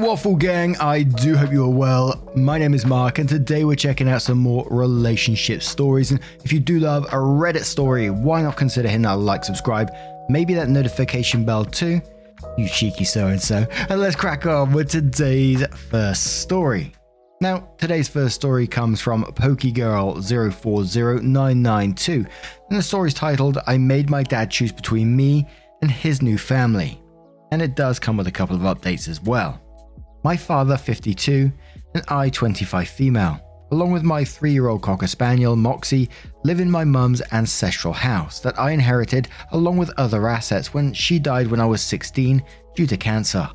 Waffle Gang, I do hope you are well. My name is Mark, and today we're checking out some more relationship stories. And if you do love a Reddit story, why not consider hitting that like, subscribe, maybe that notification bell too? You cheeky so and so. And let's crack on with today's first story. Now, today's first story comes from PokeGirl040992, and the story's titled I Made My Dad Choose Between Me and His New Family. And it does come with a couple of updates as well. My father, 52, and I, 25 female, along with my three year old Cocker Spaniel, Moxie, live in my mum's ancestral house that I inherited along with other assets when she died when I was 16 due to cancer.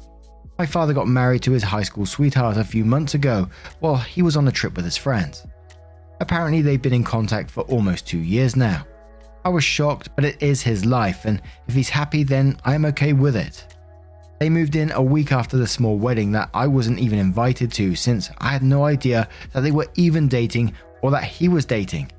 My father got married to his high school sweetheart a few months ago while he was on a trip with his friends. Apparently, they've been in contact for almost two years now. I was shocked, but it is his life, and if he's happy, then I am okay with it. They moved in a week after the small wedding that I wasn't even invited to since I had no idea that they were even dating or that he was dating.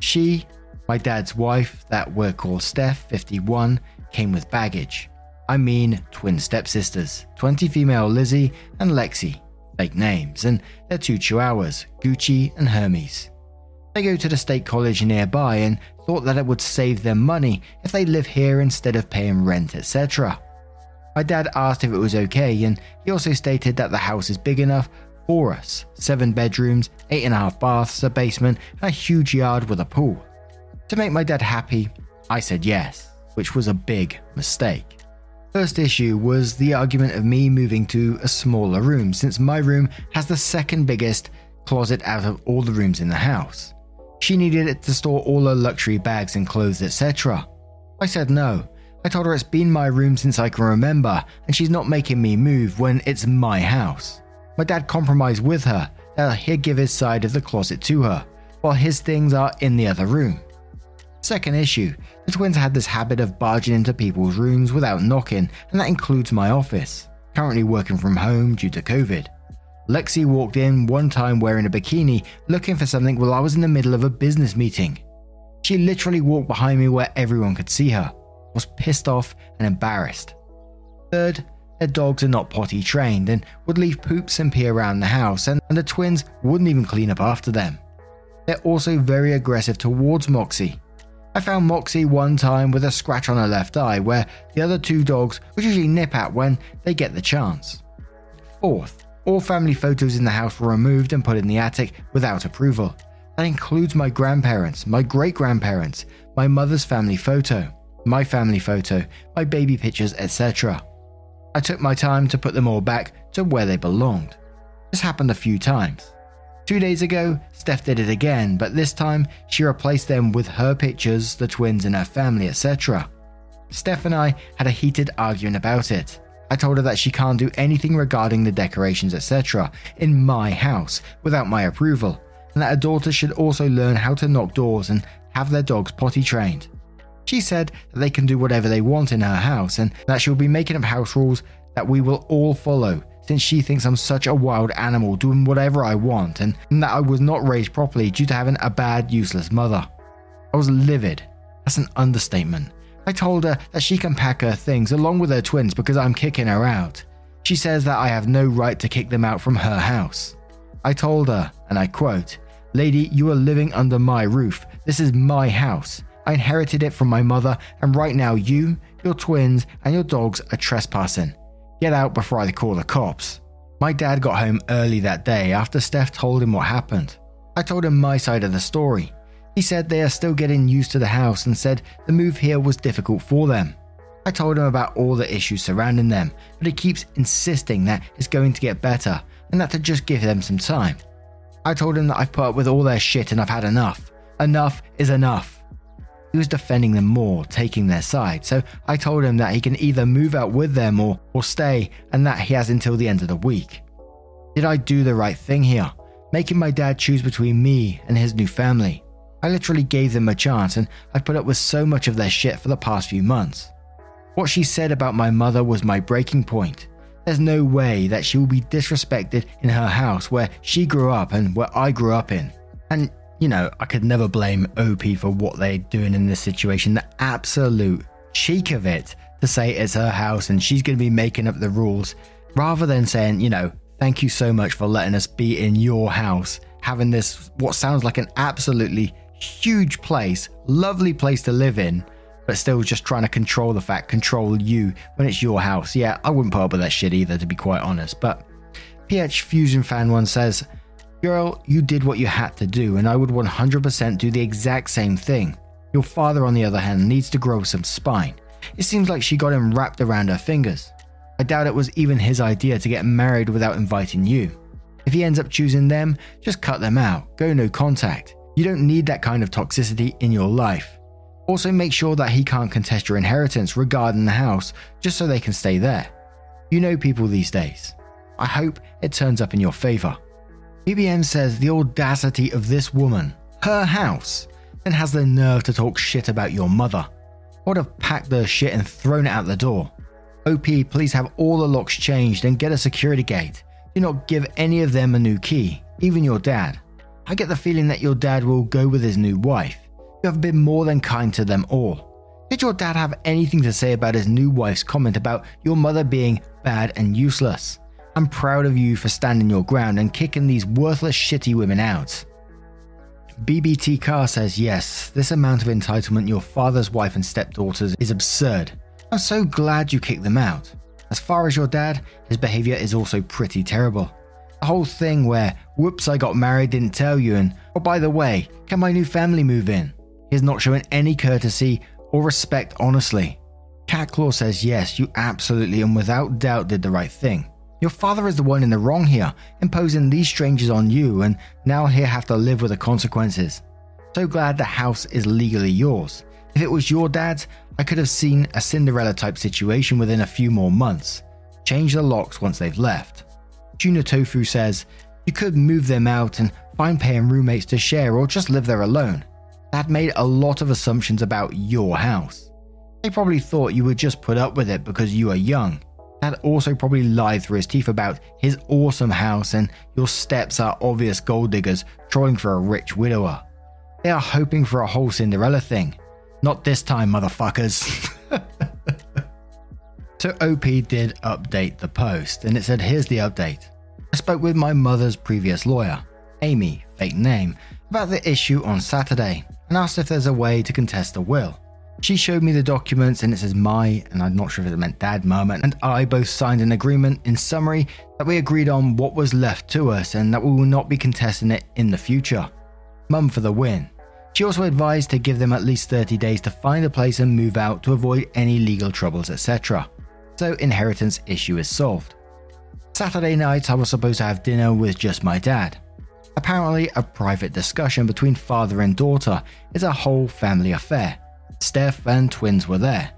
She, my dad's wife, that we're called Steph, 51, came with baggage. I mean, twin stepsisters, 20 female Lizzie and Lexi, fake names, and their two chihuahuas, Gucci and Hermes. They go to the state college nearby and thought that it would save them money if they live here instead of paying rent, etc. My dad asked if it was okay, and he also stated that the house is big enough for us seven bedrooms, eight and a half baths, a basement, and a huge yard with a pool. To make my dad happy, I said yes, which was a big mistake. First issue was the argument of me moving to a smaller room since my room has the second biggest closet out of all the rooms in the house. She needed it to store all her luxury bags and clothes, etc. I said no, I told her it's been my room since I can remember, and she's not making me move when it's my house. My dad compromised with her that he'd give his side of the closet to her, while his things are in the other room. Second issue the twins had this habit of barging into people's rooms without knocking, and that includes my office, currently working from home due to COVID. Lexi walked in one time wearing a bikini looking for something while I was in the middle of a business meeting. She literally walked behind me where everyone could see her was pissed off and embarrassed. Third, their dogs are not potty trained and would leave poops and pee around the house, and, and the twins wouldn't even clean up after them. They're also very aggressive towards Moxie. I found Moxie one time with a scratch on her left eye, where the other two dogs would usually nip at when they get the chance. Fourth, all family photos in the house were removed and put in the attic without approval. That includes my grandparents, my great grandparents, my mother's family photo, my family photo, my baby pictures, etc. I took my time to put them all back to where they belonged. This happened a few times. Two days ago, Steph did it again, but this time she replaced them with her pictures, the twins and her family, etc. Steph and I had a heated argument about it. I told her that she can't do anything regarding the decorations, etc., in my house without my approval, and that her daughter should also learn how to knock doors and have their dogs potty trained. She said that they can do whatever they want in her house and that she will be making up house rules that we will all follow since she thinks I'm such a wild animal doing whatever I want and that I was not raised properly due to having a bad, useless mother. I was livid. That's an understatement. I told her that she can pack her things along with her twins because I'm kicking her out. She says that I have no right to kick them out from her house. I told her, and I quote, Lady, you are living under my roof. This is my house. I inherited it from my mother, and right now you, your twins, and your dogs are trespassing. Get out before I call the cops. My dad got home early that day after Steph told him what happened. I told him my side of the story. He said they are still getting used to the house and said the move here was difficult for them. I told him about all the issues surrounding them, but he keeps insisting that it's going to get better and that to just give them some time. I told him that I've put up with all their shit and I've had enough. Enough is enough. He was defending them more, taking their side, so I told him that he can either move out with them or, or stay, and that he has until the end of the week. Did I do the right thing here, making my dad choose between me and his new family? I literally gave them a chance, and I've put up with so much of their shit for the past few months. What she said about my mother was my breaking point. There's no way that she will be disrespected in her house where she grew up and where I grew up in. And, you know, I could never blame OP for what they're doing in this situation. The absolute cheek of it to say it's her house and she's going to be making up the rules rather than saying, you know, thank you so much for letting us be in your house, having this, what sounds like an absolutely huge place, lovely place to live in but still just trying to control the fact, control you when it's your house. Yeah, I wouldn't put up with that shit either, to be quite honest. But PH Fusion Fan 1 says, Girl, you did what you had to do, and I would 100% do the exact same thing. Your father, on the other hand, needs to grow some spine. It seems like she got him wrapped around her fingers. I doubt it was even his idea to get married without inviting you. If he ends up choosing them, just cut them out, go no contact. You don't need that kind of toxicity in your life. Also, make sure that he can't contest your inheritance regarding the house just so they can stay there. You know people these days. I hope it turns up in your favour. BBM says the audacity of this woman, her house, and has the nerve to talk shit about your mother. I would have packed the shit and thrown it out the door. OP, please have all the locks changed and get a security gate. Do not give any of them a new key, even your dad. I get the feeling that your dad will go with his new wife. You have been more than kind to them all. Did your dad have anything to say about his new wife's comment about your mother being bad and useless? I'm proud of you for standing your ground and kicking these worthless shitty women out. BBT Car says yes, this amount of entitlement your father's wife and stepdaughters is absurd. I'm so glad you kicked them out. As far as your dad, his behavior is also pretty terrible. The whole thing where, whoops, I got married, didn't tell you, and oh, by the way, can my new family move in? He's not showing any courtesy or respect, honestly. Catclaw says yes, you absolutely and without doubt did the right thing. Your father is the one in the wrong here, imposing these strangers on you, and now he'll have to live with the consequences. So glad the house is legally yours. If it was your dad's, I could have seen a Cinderella type situation within a few more months. Change the locks once they've left. Juna Tofu says, You could move them out and find paying roommates to share or just live there alone that made a lot of assumptions about your house. They probably thought you would just put up with it because you are young. Dad also probably lied through his teeth about his awesome house and your steps are obvious gold diggers trolling for a rich widower. They are hoping for a whole Cinderella thing. Not this time, motherfuckers. so OP did update the post, and it said, Here's the update. I spoke with my mother's previous lawyer, Amy, fake name, about the issue on Saturday and asked if there's a way to contest the will. She showed me the documents and it says my, and I'm not sure if it meant dad, mum, and I both signed an agreement in summary that we agreed on what was left to us and that we will not be contesting it in the future. Mum for the win. She also advised to give them at least 30 days to find a place and move out to avoid any legal troubles, etc. So inheritance issue is solved. Saturday night I was supposed to have dinner with just my dad. Apparently, a private discussion between father and daughter is a whole family affair. Steph and twins were there.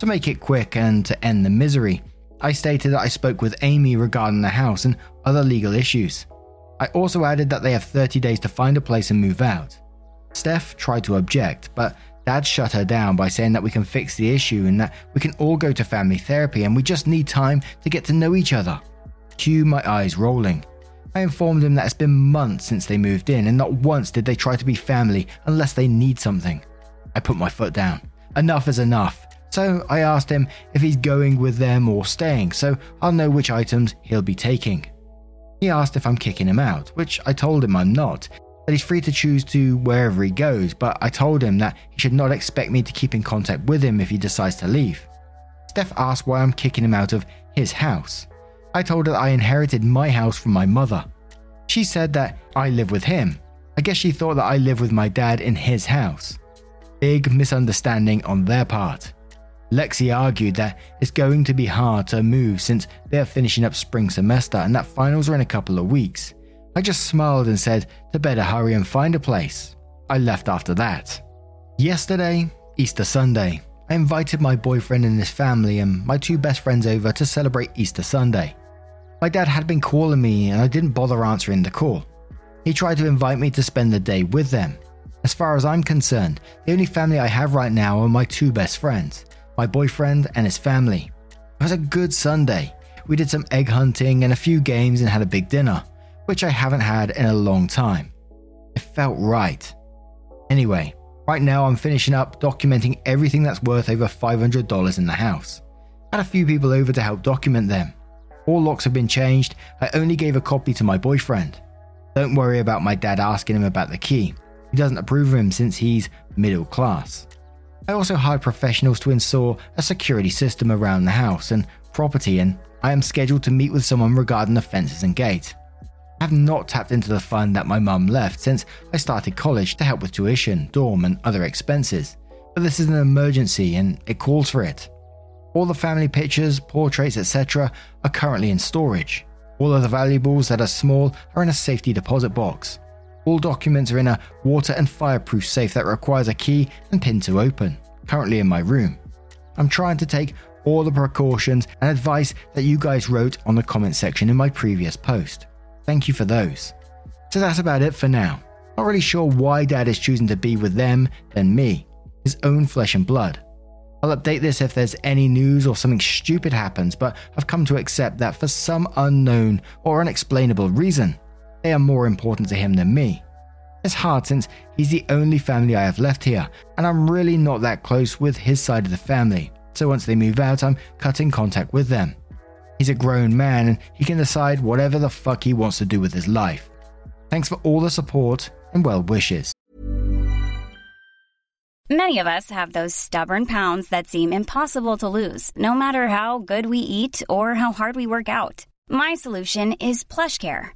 To make it quick and to end the misery, I stated that I spoke with Amy regarding the house and other legal issues. I also added that they have 30 days to find a place and move out. Steph tried to object, but Dad shut her down by saying that we can fix the issue and that we can all go to family therapy and we just need time to get to know each other. Cue my eyes rolling. I informed him that it's been months since they moved in, and not once did they try to be family unless they need something. I put my foot down. Enough is enough. So I asked him if he's going with them or staying, so I'll know which items he'll be taking. He asked if I'm kicking him out, which I told him I'm not, that he's free to choose to wherever he goes, but I told him that he should not expect me to keep in contact with him if he decides to leave. Steph asked why I'm kicking him out of his house. I told her I inherited my house from my mother. She said that I live with him. I guess she thought that I live with my dad in his house. Big misunderstanding on their part. Lexi argued that it's going to be hard to move since they're finishing up spring semester and that finals are in a couple of weeks. I just smiled and said to better hurry and find a place. I left after that. Yesterday, Easter Sunday, I invited my boyfriend and his family and my two best friends over to celebrate Easter Sunday. My dad had been calling me and I didn't bother answering the call. He tried to invite me to spend the day with them. As far as I'm concerned, the only family I have right now are my two best friends, my boyfriend and his family. It was a good Sunday. We did some egg hunting and a few games and had a big dinner, which I haven't had in a long time. It felt right. Anyway, right now I'm finishing up documenting everything that's worth over $500 in the house. I had a few people over to help document them. All locks have been changed, I only gave a copy to my boyfriend. Don't worry about my dad asking him about the key. He doesn't approve of him since he's middle class. I also hired professionals to install a security system around the house and property, and I am scheduled to meet with someone regarding the fences and gate. I have not tapped into the fund that my mum left since I started college to help with tuition, dorm, and other expenses, but this is an emergency and it calls for it. All the family pictures, portraits, etc., are currently in storage. All of the valuables that are small are in a safety deposit box. All documents are in a water and fireproof safe that requires a key and pin to open, currently in my room. I'm trying to take all the precautions and advice that you guys wrote on the comment section in my previous post. Thank you for those. So that's about it for now. Not really sure why Dad is choosing to be with them than me, his own flesh and blood. I'll update this if there's any news or something stupid happens, but I've come to accept that for some unknown or unexplainable reason, they are more important to him than me. It's hard since he's the only family I have left here, and I'm really not that close with his side of the family, so once they move out, I'm cutting contact with them. He's a grown man and he can decide whatever the fuck he wants to do with his life. Thanks for all the support and well wishes. Many of us have those stubborn pounds that seem impossible to lose, no matter how good we eat or how hard we work out. My solution is PlushCare.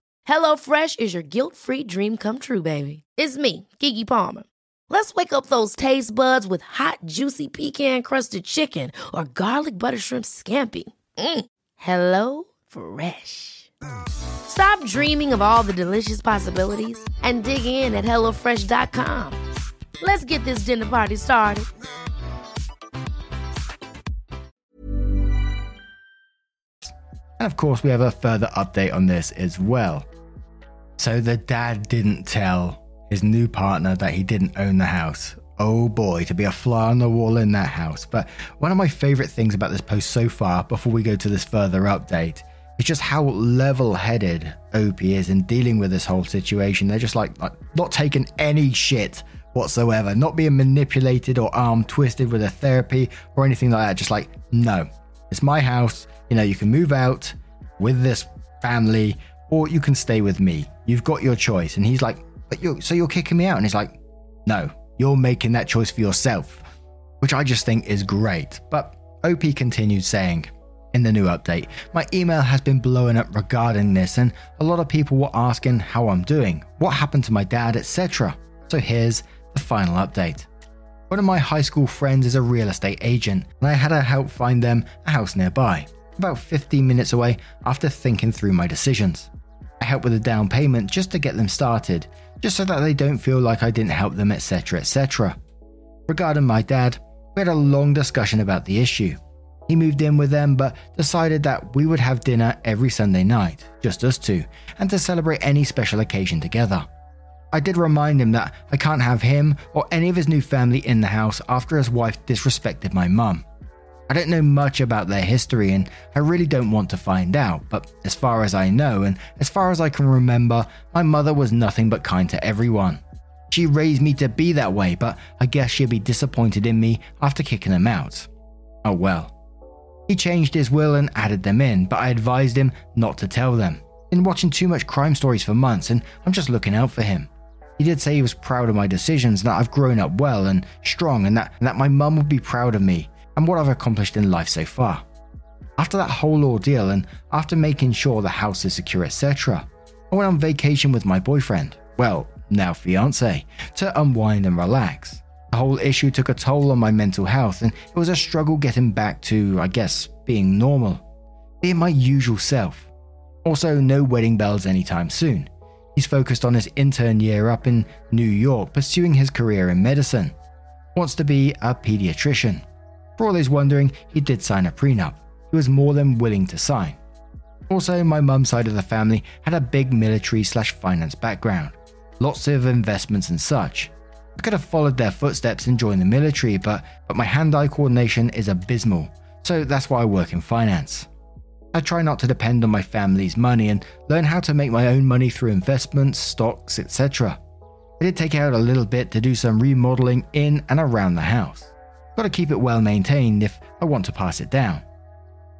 HelloFresh is your guilt-free dream come true, baby. It's me, Keke Palmer. Let's wake up those taste buds with hot, juicy pecan crusted chicken or garlic butter shrimp scampi. Mm. Hello Fresh. Stop dreaming of all the delicious possibilities and dig in at HelloFresh.com. Let's get this dinner party started. And of course, we have a further update on this as well. So the dad didn't tell his new partner that he didn't own the house. Oh boy, to be a fly on the wall in that house. But one of my favorite things about this post so far, before we go to this further update, is just how level headed Opie is in dealing with this whole situation. They're just like, like not taking any shit whatsoever, not being manipulated or arm twisted with a therapy or anything like that. Just like, no, it's my house. You know, you can move out with this family or you can stay with me. You've got your choice. And he's like, but you so you're kicking me out? And he's like, no, you're making that choice for yourself, which I just think is great. But OP continued saying, in the new update, my email has been blowing up regarding this, and a lot of people were asking how I'm doing, what happened to my dad, etc. So here's the final update. One of my high school friends is a real estate agent, and I had to help find them a house nearby, about 15 minutes away after thinking through my decisions. I helped with a down payment just to get them started, just so that they don't feel like I didn't help them, etc. etc. Regarding my dad, we had a long discussion about the issue. He moved in with them but decided that we would have dinner every Sunday night, just us two, and to celebrate any special occasion together. I did remind him that I can't have him or any of his new family in the house after his wife disrespected my mum. I don't know much about their history and I really don't want to find out, but as far as I know and as far as I can remember, my mother was nothing but kind to everyone. She raised me to be that way, but I guess she'd be disappointed in me after kicking them out. Oh well. He changed his will and added them in, but I advised him not to tell them. Been watching too much crime stories for months and I'm just looking out for him. He did say he was proud of my decisions that I've grown up well and strong and that, and that my mum would be proud of me and what I've accomplished in life so far. After that whole ordeal and after making sure the house is secure, etc., I went on vacation with my boyfriend, well, now fiance, to unwind and relax. The whole issue took a toll on my mental health, and it was a struggle getting back to, I guess, being normal, being my usual self. Also, no wedding bells anytime soon. He's focused on his intern year up in New York, pursuing his career in medicine. Wants to be a pediatrician. For all those wondering, he did sign a prenup. He was more than willing to sign. Also, my mum's side of the family had a big military slash finance background, lots of investments and such. I could have followed their footsteps and joined the military, but, but my hand eye coordination is abysmal, so that's why I work in finance. I try not to depend on my family's money and learn how to make my own money through investments, stocks, etc. I did take out a little bit to do some remodeling in and around the house. Got to keep it well maintained if I want to pass it down.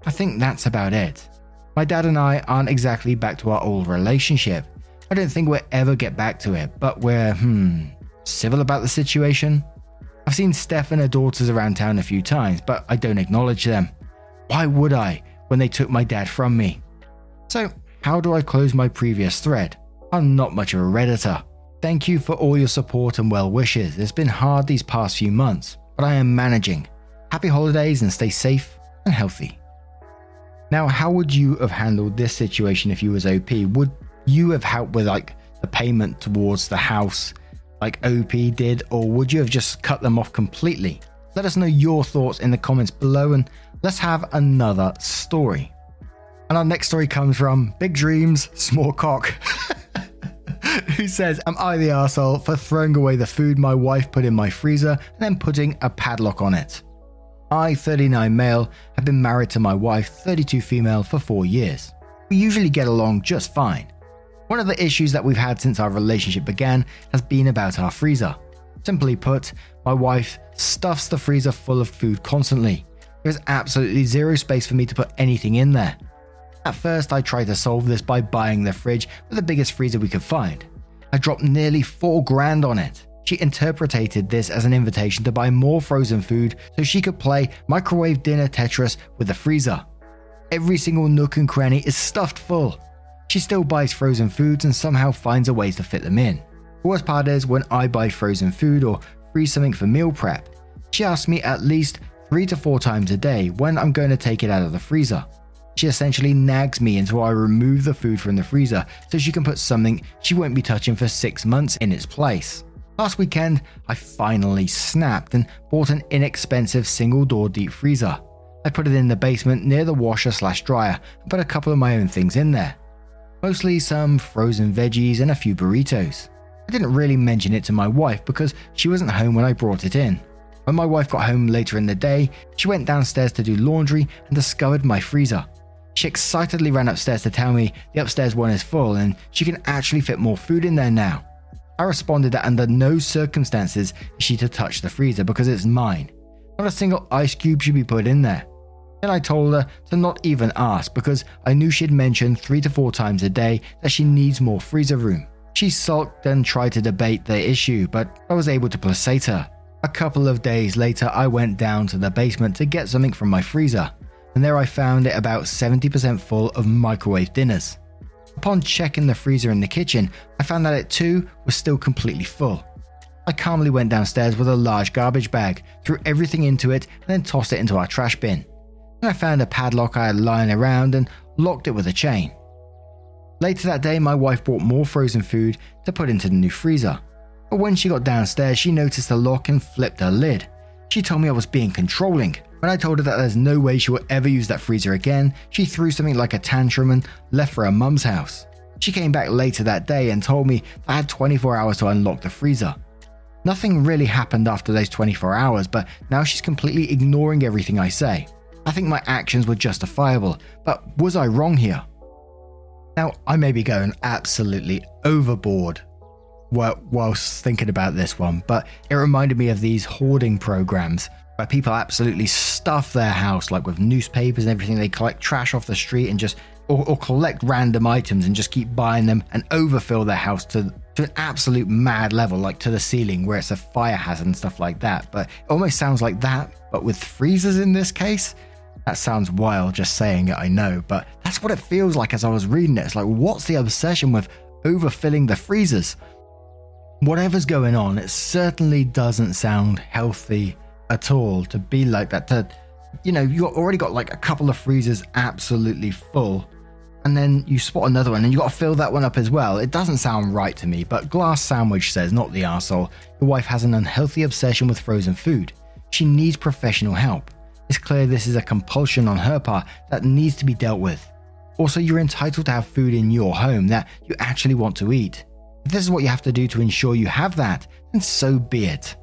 I think that's about it. My dad and I aren't exactly back to our old relationship. I don't think we'll ever get back to it, but we're, hmm, civil about the situation. I've seen Steph and her daughters around town a few times, but I don't acknowledge them. Why would I? when they took my dad from me. So, how do I close my previous thread? I'm not much of a Redditor. Thank you for all your support and well wishes. It's been hard these past few months, but I am managing. Happy holidays and stay safe and healthy. Now, how would you have handled this situation if you was OP? Would you have helped with like the payment towards the house like OP did, or would you have just cut them off completely? Let us know your thoughts in the comments below and let's have another story. And our next story comes from Big Dreams, Small Cock, who says, Am I the asshole for throwing away the food my wife put in my freezer and then putting a padlock on it? I, 39 male, have been married to my wife, 32 female, for four years. We usually get along just fine. One of the issues that we've had since our relationship began has been about our freezer. Simply put, my wife stuffs the freezer full of food constantly. There's absolutely zero space for me to put anything in there. At first, I tried to solve this by buying the fridge with the biggest freezer we could find. I dropped nearly four grand on it. She interpreted this as an invitation to buy more frozen food so she could play microwave dinner Tetris with the freezer. Every single nook and cranny is stuffed full. She still buys frozen foods and somehow finds a way to fit them in. The worst part is when I buy frozen food or freeze something for meal prep, she asks me at least three to four times a day when I'm going to take it out of the freezer. She essentially nags me until I remove the food from the freezer so she can put something she won't be touching for six months in its place. Last weekend, I finally snapped and bought an inexpensive single door deep freezer. I put it in the basement near the washer slash dryer and put a couple of my own things in there. Mostly some frozen veggies and a few burritos. I didn't really mention it to my wife because she wasn't home when I brought it in. When my wife got home later in the day, she went downstairs to do laundry and discovered my freezer. She excitedly ran upstairs to tell me the upstairs one is full and she can actually fit more food in there now. I responded that under no circumstances is she to touch the freezer because it's mine. Not a single ice cube should be put in there. Then I told her to not even ask because I knew she'd mentioned three to four times a day that she needs more freezer room. She sulked and tried to debate the issue, but I was able to placate her. A couple of days later, I went down to the basement to get something from my freezer, and there I found it about 70% full of microwave dinners. Upon checking the freezer in the kitchen, I found that it too was still completely full. I calmly went downstairs with a large garbage bag, threw everything into it, and then tossed it into our trash bin. Then I found a padlock I had lying around and locked it with a chain. Later that day, my wife bought more frozen food to put into the new freezer. But when she got downstairs, she noticed the lock and flipped her lid. She told me I was being controlling. When I told her that there's no way she will ever use that freezer again, she threw something like a tantrum and left for her mum's house. She came back later that day and told me I had 24 hours to unlock the freezer. Nothing really happened after those 24 hours, but now she's completely ignoring everything I say. I think my actions were justifiable, but was I wrong here? Now, I may be going absolutely overboard whilst thinking about this one, but it reminded me of these hoarding programs where people absolutely stuff their house like with newspapers and everything. They collect trash off the street and just, or, or collect random items and just keep buying them and overfill their house to, to an absolute mad level, like to the ceiling where it's a fire hazard and stuff like that. But it almost sounds like that, But with freezers in this case, that sounds wild just saying it, I know, but that's what it feels like as I was reading it. It's like, what's the obsession with overfilling the freezers? Whatever's going on, it certainly doesn't sound healthy at all to be like that. To, you know, you already got like a couple of freezers absolutely full, and then you spot another one and you got to fill that one up as well. It doesn't sound right to me, but Glass Sandwich says, not the arsehole, your wife has an unhealthy obsession with frozen food. She needs professional help. It's clear this is a compulsion on her part that needs to be dealt with. Also, you're entitled to have food in your home that you actually want to eat. If this is what you have to do to ensure you have that, then so be it.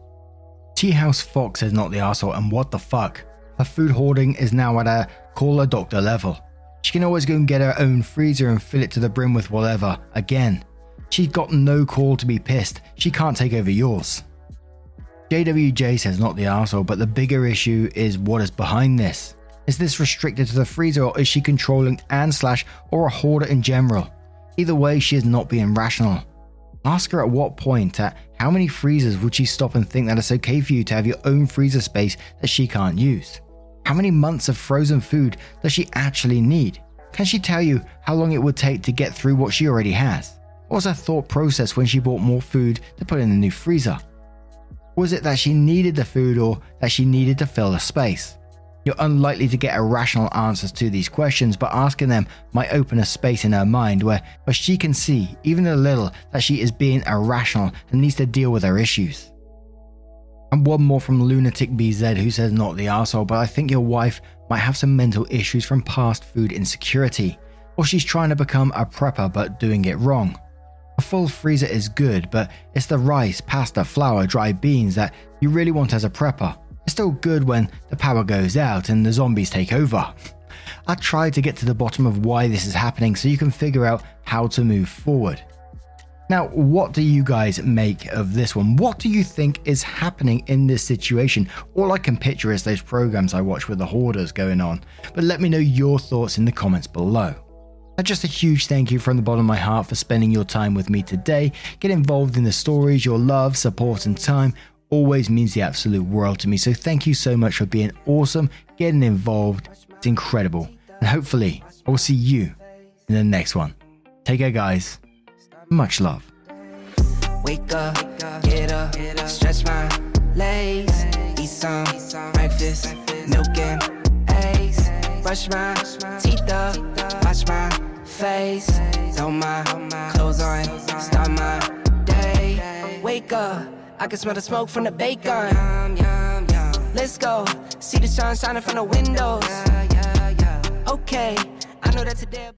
Tea House Fox is not the asshole, and what the fuck? Her food hoarding is now at a call a doctor level. She can always go and get her own freezer and fill it to the brim with whatever, again. She's got no call to be pissed, she can't take over yours. JWJ says not the arsehole, but the bigger issue is what is behind this. Is this restricted to the freezer or is she controlling and Slash or a hoarder in general? Either way, she is not being rational. Ask her at what point, at how many freezers would she stop and think that it's okay for you to have your own freezer space that she can't use? How many months of frozen food does she actually need? Can she tell you how long it would take to get through what she already has? What was her thought process when she bought more food to put in the new freezer? Was it that she needed the food or that she needed to fill the space? You're unlikely to get irrational answers to these questions, but asking them might open a space in her mind where, where she can see, even a little, that she is being irrational and needs to deal with her issues. And one more from Lunatic BZ who says not the asshole, but I think your wife might have some mental issues from past food insecurity, or she's trying to become a prepper but doing it wrong. A full freezer is good, but it's the rice, pasta, flour, dry beans that you really want as a prepper. It's still good when the power goes out and the zombies take over. I tried to get to the bottom of why this is happening so you can figure out how to move forward. Now, what do you guys make of this one? What do you think is happening in this situation? All I can picture is those programs I watch with the hoarders going on. But let me know your thoughts in the comments below. And just a huge thank you from the bottom of my heart for spending your time with me today. Get involved in the stories, your love, support, and time always means the absolute world to me. So thank you so much for being awesome, getting involved. It's incredible. And hopefully, I will see you in the next one. Take care, guys. Much love. Wake up, get up, stretch my legs, eat some breakfast, milk and eggs, brush my teeth up, wash my face. Throw my clothes on, start my day. Wake up, I can smell the smoke from the bacon. Let's go, see the sun shining from the windows. Okay, I know that today.